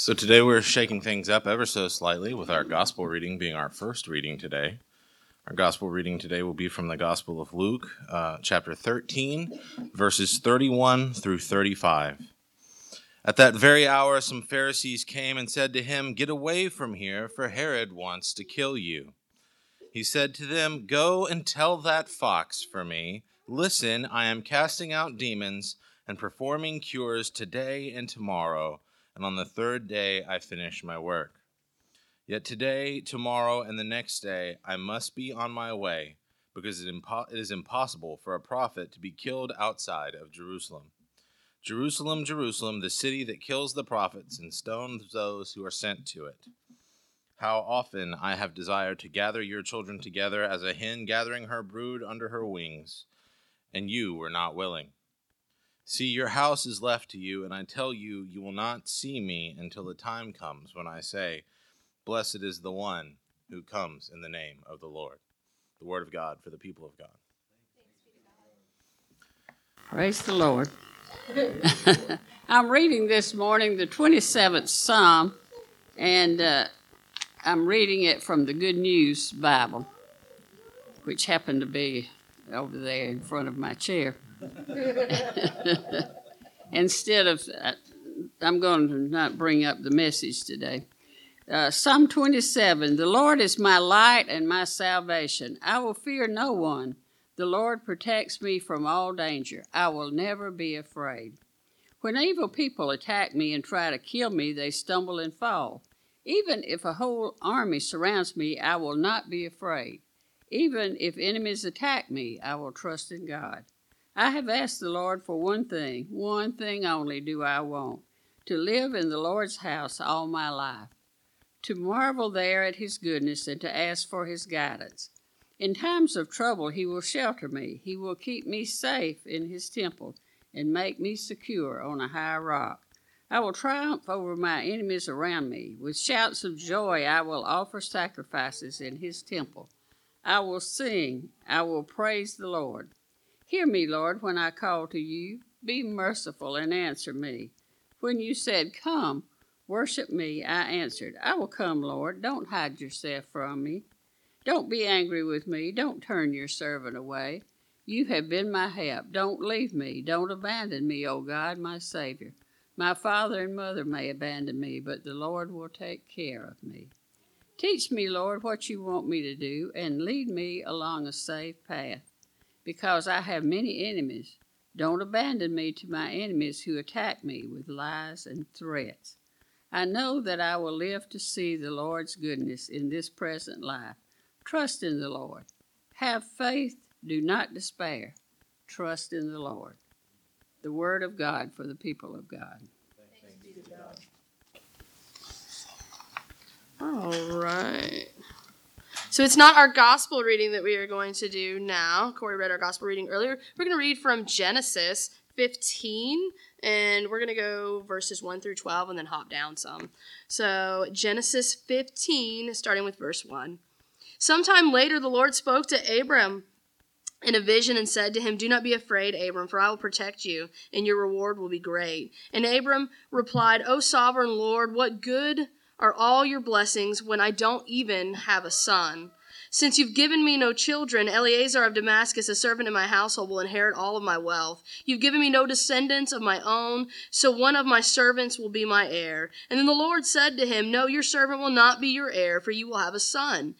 So today we're shaking things up ever so slightly with our gospel reading being our first reading today. Our gospel reading today will be from the Gospel of Luke, uh, chapter 13, verses 31 through 35. At that very hour, some Pharisees came and said to him, Get away from here, for Herod wants to kill you. He said to them, Go and tell that fox for me, Listen, I am casting out demons and performing cures today and tomorrow, and on the third day I finish my work. Yet today, tomorrow, and the next day I must be on my way, because it, impo- it is impossible for a prophet to be killed outside of Jerusalem. Jerusalem, Jerusalem, the city that kills the prophets and stones those who are sent to it. How often I have desired to gather your children together as a hen gathering her brood under her wings, and you were not willing. See, your house is left to you, and I tell you, you will not see me until the time comes when I say, Blessed is the one who comes in the name of the Lord. The word of God for the people of God. Praise the Lord. I'm reading this morning the 27th Psalm, and uh, I'm reading it from the Good News Bible, which happened to be over there in front of my chair. Instead of, uh, I'm going to not bring up the message today. Uh, Psalm 27 The Lord is my light and my salvation. I will fear no one. The Lord protects me from all danger. I will never be afraid. When evil people attack me and try to kill me, they stumble and fall. Even if a whole army surrounds me, I will not be afraid. Even if enemies attack me, I will trust in God. I have asked the Lord for one thing, one thing only do I want to live in the Lord's house all my life to marvel there at his goodness and to ask for his guidance. In times of trouble, he will shelter me. He will keep me safe in his temple and make me secure on a high rock. I will triumph over my enemies around me. With shouts of joy, I will offer sacrifices in his temple. I will sing, I will praise the Lord. Hear me, Lord, when I call to you. Be merciful and answer me. When you said, Come, Worship me, I answered. I will come, Lord. Don't hide yourself from me. Don't be angry with me. Don't turn your servant away. You have been my help. Don't leave me. Don't abandon me, O God, my Savior. My father and mother may abandon me, but the Lord will take care of me. Teach me, Lord, what you want me to do, and lead me along a safe path, because I have many enemies. Don't abandon me to my enemies who attack me with lies and threats. I know that I will live to see the Lord's goodness in this present life. Trust in the Lord. Have faith. Do not despair. Trust in the Lord. The word of God for the people of God. All right. So it's not our gospel reading that we are going to do now. Corey read our gospel reading earlier. We're going to read from Genesis 15 and we're going to go verses 1 through 12 and then hop down some. So, Genesis 15, starting with verse 1. Sometime later, the Lord spoke to Abram in a vision and said to him, Do not be afraid, Abram, for I will protect you, and your reward will be great. And Abram replied, O sovereign Lord, what good are all your blessings when I don't even have a son? Since you've given me no children, Eliezer of Damascus, a servant in my household, will inherit all of my wealth. You've given me no descendants of my own, so one of my servants will be my heir. And then the Lord said to him, No, your servant will not be your heir, for you will have a son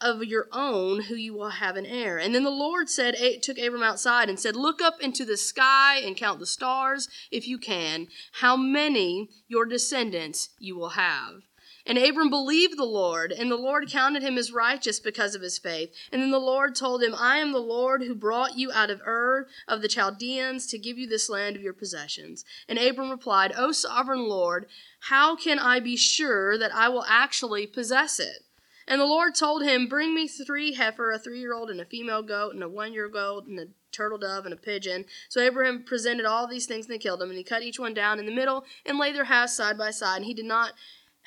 of your own who you will have an heir. And then the Lord said, took Abram outside and said, Look up into the sky and count the stars if you can, how many your descendants you will have. And Abram believed the Lord, and the Lord counted him as righteous because of his faith. And then the Lord told him, I am the Lord who brought you out of Ur of the Chaldeans to give you this land of your possessions. And Abram replied, O sovereign Lord, how can I be sure that I will actually possess it? And the Lord told him, Bring me three heifer, a three year old, and a female goat, and a one year old, and a turtle dove, and a pigeon. So Abraham presented all these things, and they killed them. And he cut each one down in the middle, and laid their halves side by side. And he did not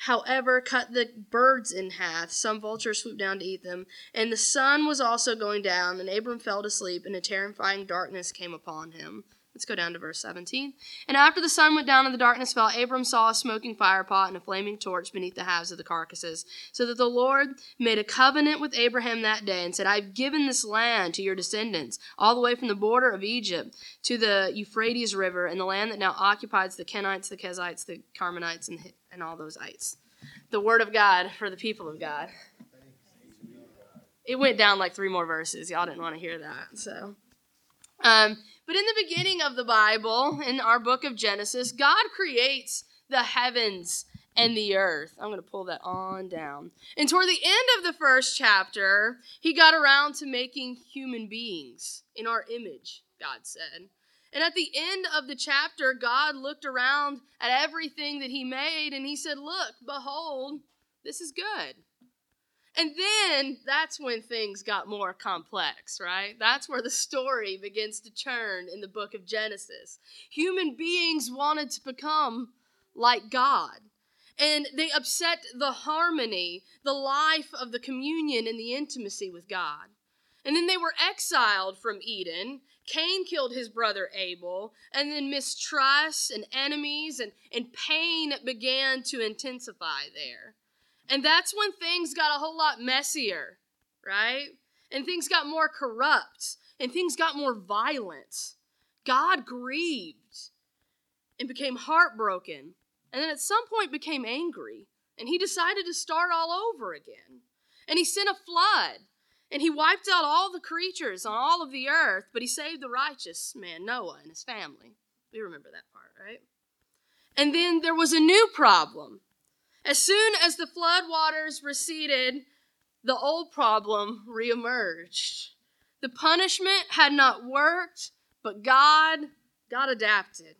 however, cut the birds in half. Some vultures swooped down to eat them. And the sun was also going down, and Abram fell to sleep, and a terrifying darkness came upon him. Let's go down to verse 17. And after the sun went down and the darkness fell, Abram saw a smoking fire pot and a flaming torch beneath the halves of the carcasses. So that the Lord made a covenant with Abraham that day and said, I've given this land to your descendants, all the way from the border of Egypt to the Euphrates River, and the land that now occupies the Kenites, the Kezites, the Carmenites, and, the, and all those ites. The word of God for the people of God. It went down like three more verses. Y'all didn't want to hear that. So. Um, but in the beginning of the Bible, in our book of Genesis, God creates the heavens and the earth. I'm going to pull that on down. And toward the end of the first chapter, he got around to making human beings in our image, God said. And at the end of the chapter, God looked around at everything that he made and he said, Look, behold, this is good. And then that's when things got more complex, right? That's where the story begins to churn in the book of Genesis. Human beings wanted to become like God. And they upset the harmony, the life of the communion and the intimacy with God. And then they were exiled from Eden. Cain killed his brother Abel, and then mistrust and enemies and, and pain began to intensify there. And that's when things got a whole lot messier, right? And things got more corrupt and things got more violent. God grieved and became heartbroken. And then at some point became angry. And he decided to start all over again. And he sent a flood. And he wiped out all the creatures on all of the earth, but he saved the righteous man, Noah, and his family. We remember that part, right? And then there was a new problem. As soon as the flood waters receded, the old problem reemerged. The punishment had not worked, but God, God adapted.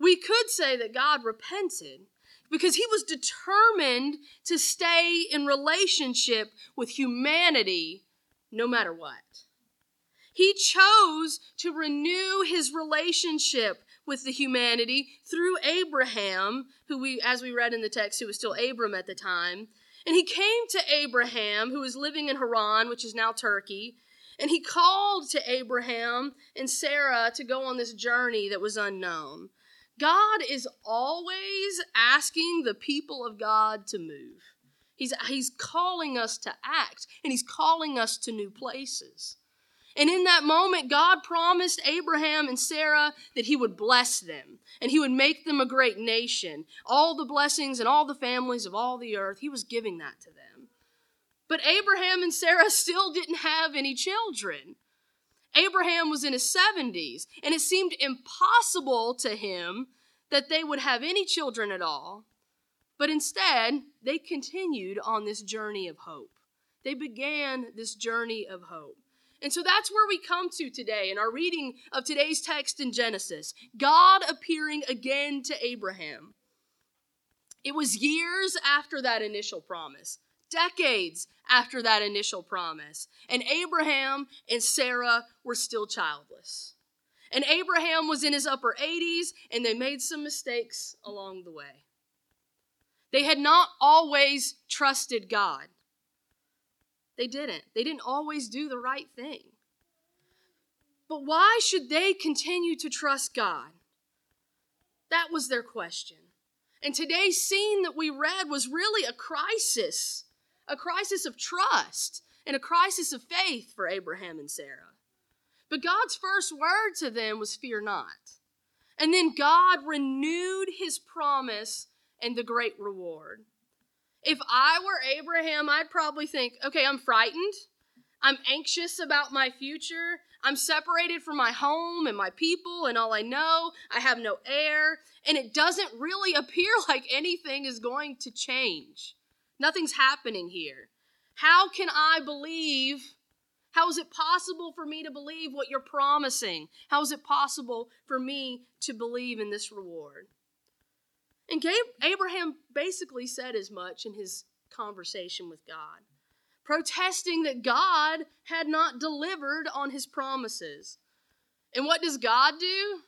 We could say that God repented because he was determined to stay in relationship with humanity no matter what. He chose to renew his relationship with the humanity through Abraham, who we, as we read in the text, who was still Abram at the time. And he came to Abraham, who was living in Haran, which is now Turkey, and he called to Abraham and Sarah to go on this journey that was unknown. God is always asking the people of God to move. He's, he's calling us to act, and he's calling us to new places. And in that moment, God promised Abraham and Sarah that he would bless them and he would make them a great nation. All the blessings and all the families of all the earth, he was giving that to them. But Abraham and Sarah still didn't have any children. Abraham was in his 70s, and it seemed impossible to him that they would have any children at all. But instead, they continued on this journey of hope. They began this journey of hope. And so that's where we come to today in our reading of today's text in Genesis God appearing again to Abraham. It was years after that initial promise, decades after that initial promise, and Abraham and Sarah were still childless. And Abraham was in his upper 80s, and they made some mistakes along the way. They had not always trusted God. They didn't. They didn't always do the right thing. But why should they continue to trust God? That was their question. And today's scene that we read was really a crisis a crisis of trust and a crisis of faith for Abraham and Sarah. But God's first word to them was, Fear not. And then God renewed his promise and the great reward. If I were Abraham, I'd probably think, okay, I'm frightened. I'm anxious about my future. I'm separated from my home and my people and all I know. I have no heir. And it doesn't really appear like anything is going to change. Nothing's happening here. How can I believe? How is it possible for me to believe what you're promising? How is it possible for me to believe in this reward? And Abraham basically said as much in his conversation with God, protesting that God had not delivered on his promises. And what does God do?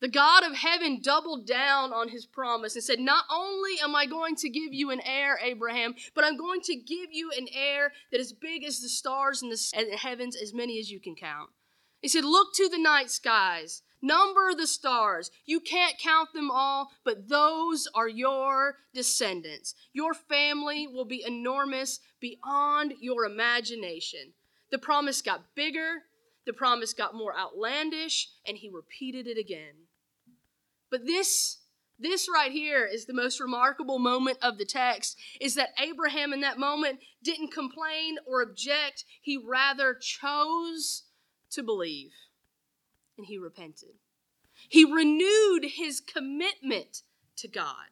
The God of heaven doubled down on his promise and said, Not only am I going to give you an heir, Abraham, but I'm going to give you an heir that is big as the stars in the heavens, as many as you can count. He said, Look to the night skies, number the stars. You can't count them all, but those are your descendants. Your family will be enormous beyond your imagination. The promise got bigger, the promise got more outlandish, and he repeated it again. But this this right here is the most remarkable moment of the text is that Abraham in that moment didn't complain or object, he rather chose to believe and he repented. He renewed his commitment to God,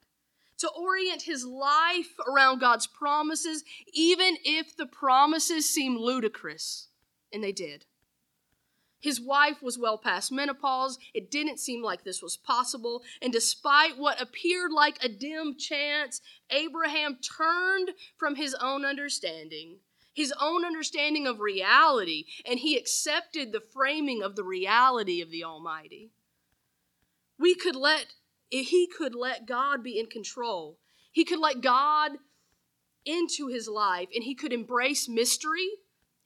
to orient his life around God's promises, even if the promises seem ludicrous, and they did. His wife was well past menopause. It didn't seem like this was possible. And despite what appeared like a dim chance, Abraham turned from his own understanding, his own understanding of reality, and he accepted the framing of the reality of the Almighty. We could let, he could let God be in control. He could let God into his life, and he could embrace mystery,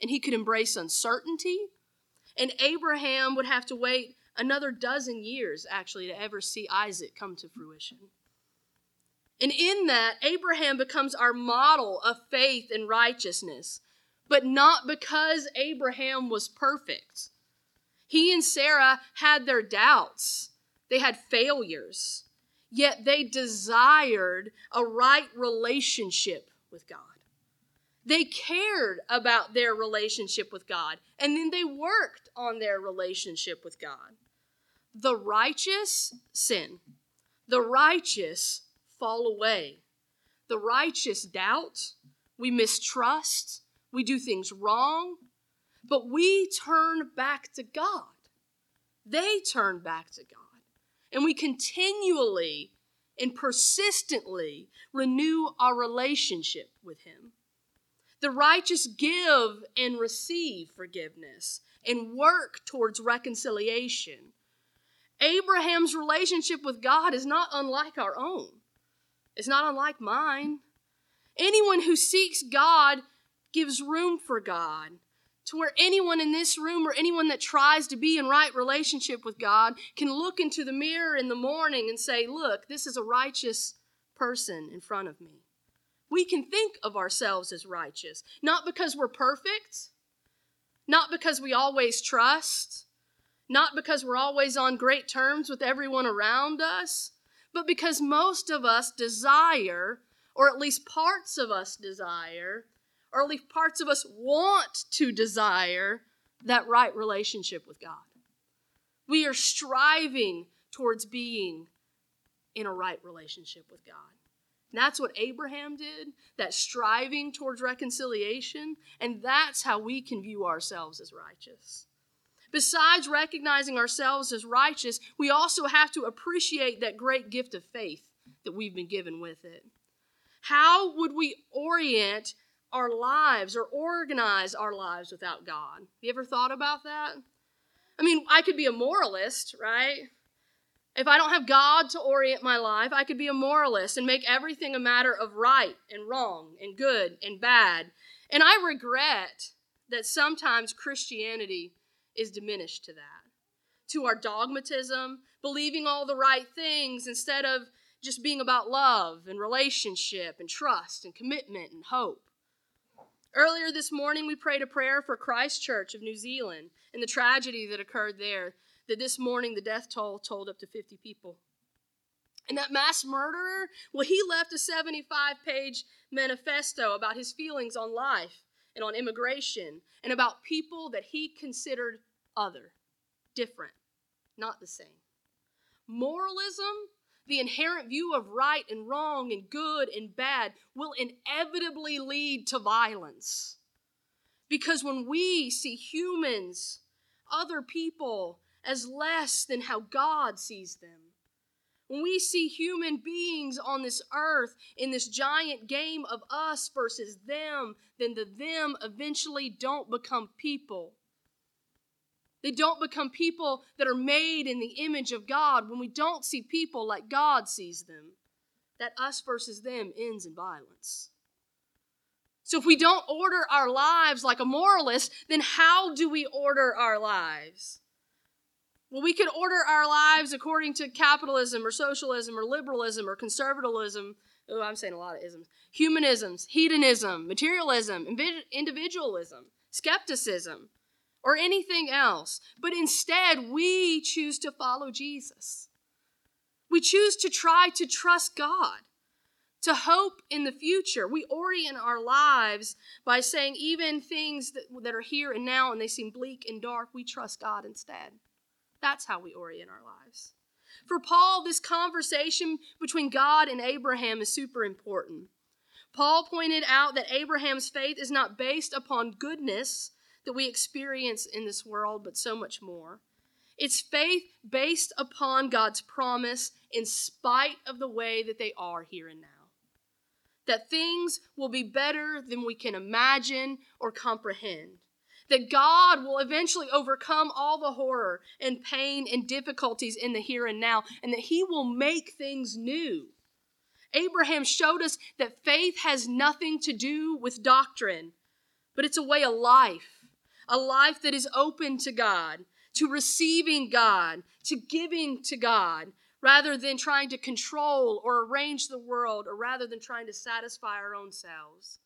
and he could embrace uncertainty and Abraham would have to wait another dozen years, actually, to ever see Isaac come to fruition. And in that, Abraham becomes our model of faith and righteousness, but not because Abraham was perfect. He and Sarah had their doubts, they had failures, yet they desired a right relationship with God. They cared about their relationship with God, and then they worked on their relationship with God. The righteous sin, the righteous fall away. The righteous doubt, we mistrust, we do things wrong, but we turn back to God. They turn back to God. And we continually and persistently renew our relationship with Him. The righteous give and receive forgiveness and work towards reconciliation. Abraham's relationship with God is not unlike our own, it's not unlike mine. Anyone who seeks God gives room for God. To where anyone in this room or anyone that tries to be in right relationship with God can look into the mirror in the morning and say, Look, this is a righteous person in front of me we can think of ourselves as righteous, not because we're perfect, not because we always trust, not because we're always on great terms with everyone around us, but because most of us desire, or at least parts of us desire, or at least parts of us want to desire that right relationship with God. We are striving towards being in a right relationship with God. That's what Abraham did, that striving towards reconciliation, and that's how we can view ourselves as righteous. Besides recognizing ourselves as righteous, we also have to appreciate that great gift of faith that we've been given with it. How would we orient our lives or organize our lives without God? You ever thought about that? I mean, I could be a moralist, right? If I don't have God to orient my life, I could be a moralist and make everything a matter of right and wrong and good and bad. And I regret that sometimes Christianity is diminished to that, to our dogmatism, believing all the right things instead of just being about love and relationship and trust and commitment and hope. Earlier this morning, we prayed a prayer for Christchurch of New Zealand and the tragedy that occurred there that this morning the death toll told up to 50 people. And that mass murderer, well, he left a 75 page manifesto about his feelings on life and on immigration and about people that he considered other, different, not the same. Moralism, the inherent view of right and wrong and good and bad, will inevitably lead to violence. Because when we see humans, other people, as less than how God sees them. When we see human beings on this earth in this giant game of us versus them, then the them eventually don't become people. They don't become people that are made in the image of God when we don't see people like God sees them. That us versus them ends in violence. So if we don't order our lives like a moralist, then how do we order our lives? Well, we could order our lives according to capitalism or socialism or liberalism or conservatism. Oh, I'm saying a lot of isms. Humanisms, hedonism, materialism, individualism, skepticism, or anything else. But instead, we choose to follow Jesus. We choose to try to trust God to hope in the future. We orient our lives by saying, even things that, that are here and now and they seem bleak and dark, we trust God instead. That's how we orient our lives. For Paul, this conversation between God and Abraham is super important. Paul pointed out that Abraham's faith is not based upon goodness that we experience in this world, but so much more. It's faith based upon God's promise in spite of the way that they are here and now that things will be better than we can imagine or comprehend. That God will eventually overcome all the horror and pain and difficulties in the here and now, and that He will make things new. Abraham showed us that faith has nothing to do with doctrine, but it's a way of life, a life that is open to God, to receiving God, to giving to God, rather than trying to control or arrange the world, or rather than trying to satisfy our own selves.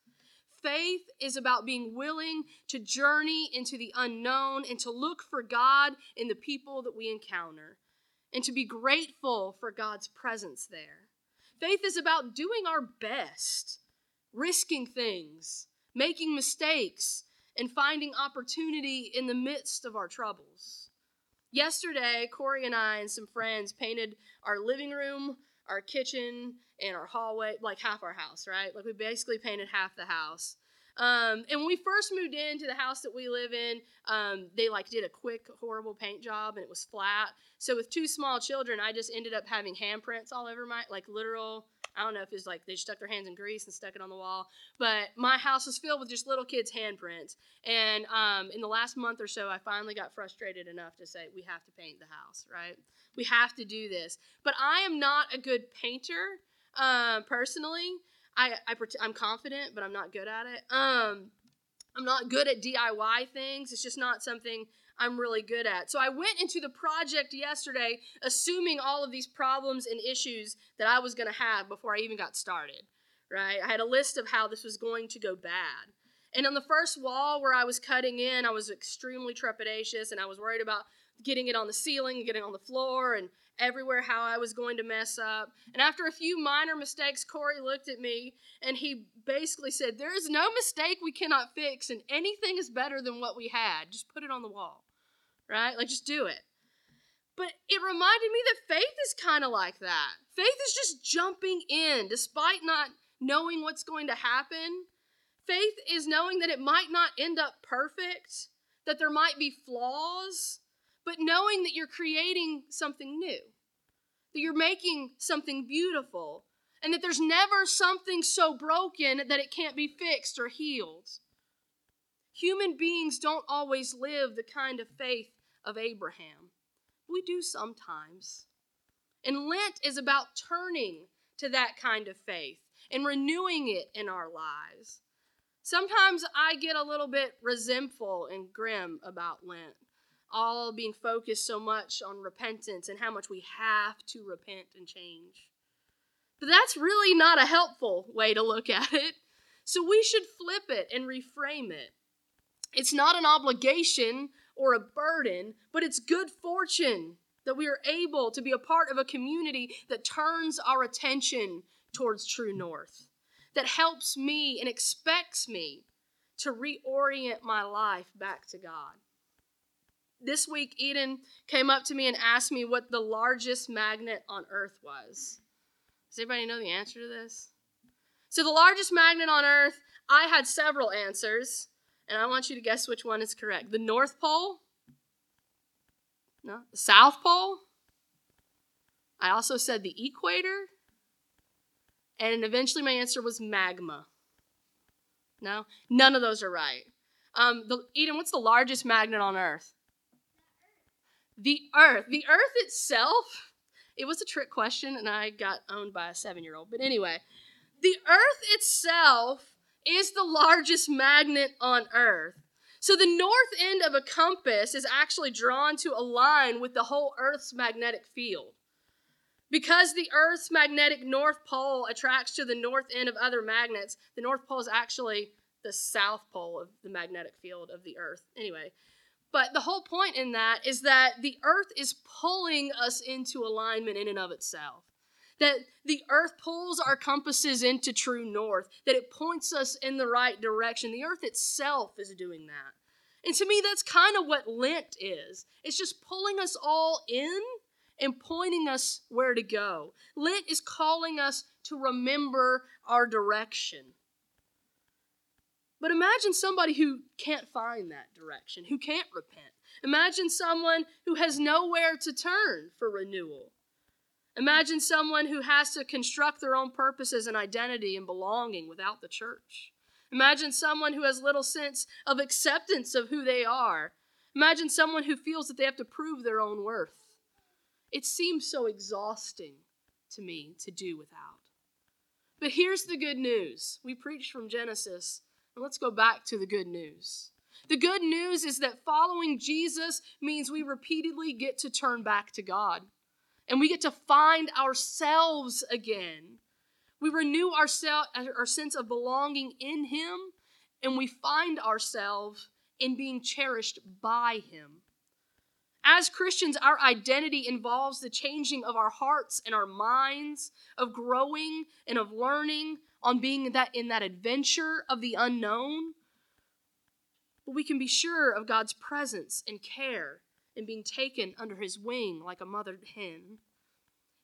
Faith is about being willing to journey into the unknown and to look for God in the people that we encounter and to be grateful for God's presence there. Faith is about doing our best, risking things, making mistakes, and finding opportunity in the midst of our troubles. Yesterday, Corey and I and some friends painted our living room, our kitchen, and our hallway, like half our house, right? Like we basically painted half the house. Um, and when we first moved into the house that we live in, um, they like did a quick, horrible paint job, and it was flat. So with two small children, I just ended up having handprints all over my, like literal I don't know if it's like they stuck their hands in grease and stuck it on the wall, but my house was filled with just little kids' handprints. And um, in the last month or so, I finally got frustrated enough to say, we have to paint the house, right? We have to do this. But I am not a good painter uh, personally. I, I I'm confident, but I'm not good at it. Um, I'm not good at DIY things. It's just not something I'm really good at. So I went into the project yesterday assuming all of these problems and issues that I was going to have before I even got started, right? I had a list of how this was going to go bad. And on the first wall where I was cutting in, I was extremely trepidatious and I was worried about getting it on the ceiling, getting on the floor, and everywhere how I was going to mess up. And after a few minor mistakes, Corey looked at me and he basically said, There is no mistake we cannot fix, and anything is better than what we had. Just put it on the wall right? Like, just do it. But it reminded me that faith is kind of like that. Faith is just jumping in despite not knowing what's going to happen. Faith is knowing that it might not end up perfect, that there might be flaws, but knowing that you're creating something new, that you're making something beautiful, and that there's never something so broken that it can't be fixed or healed. Human beings don't always live the kind of faith of Abraham. We do sometimes. And Lent is about turning to that kind of faith and renewing it in our lives. Sometimes I get a little bit resentful and grim about Lent, all being focused so much on repentance and how much we have to repent and change. But that's really not a helpful way to look at it. So we should flip it and reframe it. It's not an obligation or a burden, but it's good fortune that we are able to be a part of a community that turns our attention towards true north, that helps me and expects me to reorient my life back to God. This week, Eden came up to me and asked me what the largest magnet on earth was. Does anybody know the answer to this? So, the largest magnet on earth, I had several answers and I want you to guess which one is correct. The North Pole? No. The South Pole? I also said the equator. And eventually my answer was magma. No? None of those are right. Um, the, Eden, what's the largest magnet on Earth? The Earth. The Earth itself, it was a trick question, and I got owned by a seven year old. But anyway, the Earth itself is the largest magnet on Earth. So the north end of a compass is actually drawn to align with the whole Earth's magnetic field. Because the Earth's magnetic north pole attracts to the north end of other magnets, the north pole is actually the south pole of the magnetic field of the Earth. Anyway, but the whole point in that is that the Earth is pulling us into alignment in and of itself. That the Earth pulls our compasses into true north, that it points us in the right direction. The Earth itself is doing that. And to me, that's kind of what Lent is it's just pulling us all in and pointing us where to go. Lent is calling us to remember our direction. But imagine somebody who can't find that direction, who can't repent. Imagine someone who has nowhere to turn for renewal. Imagine someone who has to construct their own purposes and identity and belonging without the church. Imagine someone who has little sense of acceptance of who they are. Imagine someone who feels that they have to prove their own worth. It seems so exhausting to me to do without. But here's the good news. We preached from Genesis, let's go back to the good news. The good news is that following Jesus means we repeatedly get to turn back to God and we get to find ourselves again. We renew our, our sense of belonging in Him, and we find ourselves in being cherished by Him. As Christians, our identity involves the changing of our hearts and our minds, of growing and of learning, on being that in that adventure of the unknown. But we can be sure of God's presence and care and being taken under his wing like a mothered hen.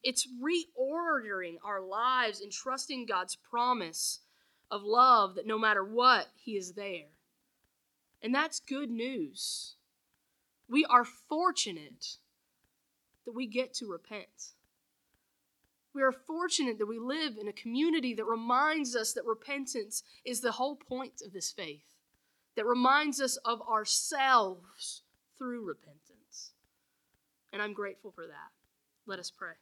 It's reordering our lives and trusting God's promise of love that no matter what, he is there. And that's good news. We are fortunate that we get to repent. We are fortunate that we live in a community that reminds us that repentance is the whole point of this faith, that reminds us of ourselves through repentance. And I'm grateful for that. Let us pray.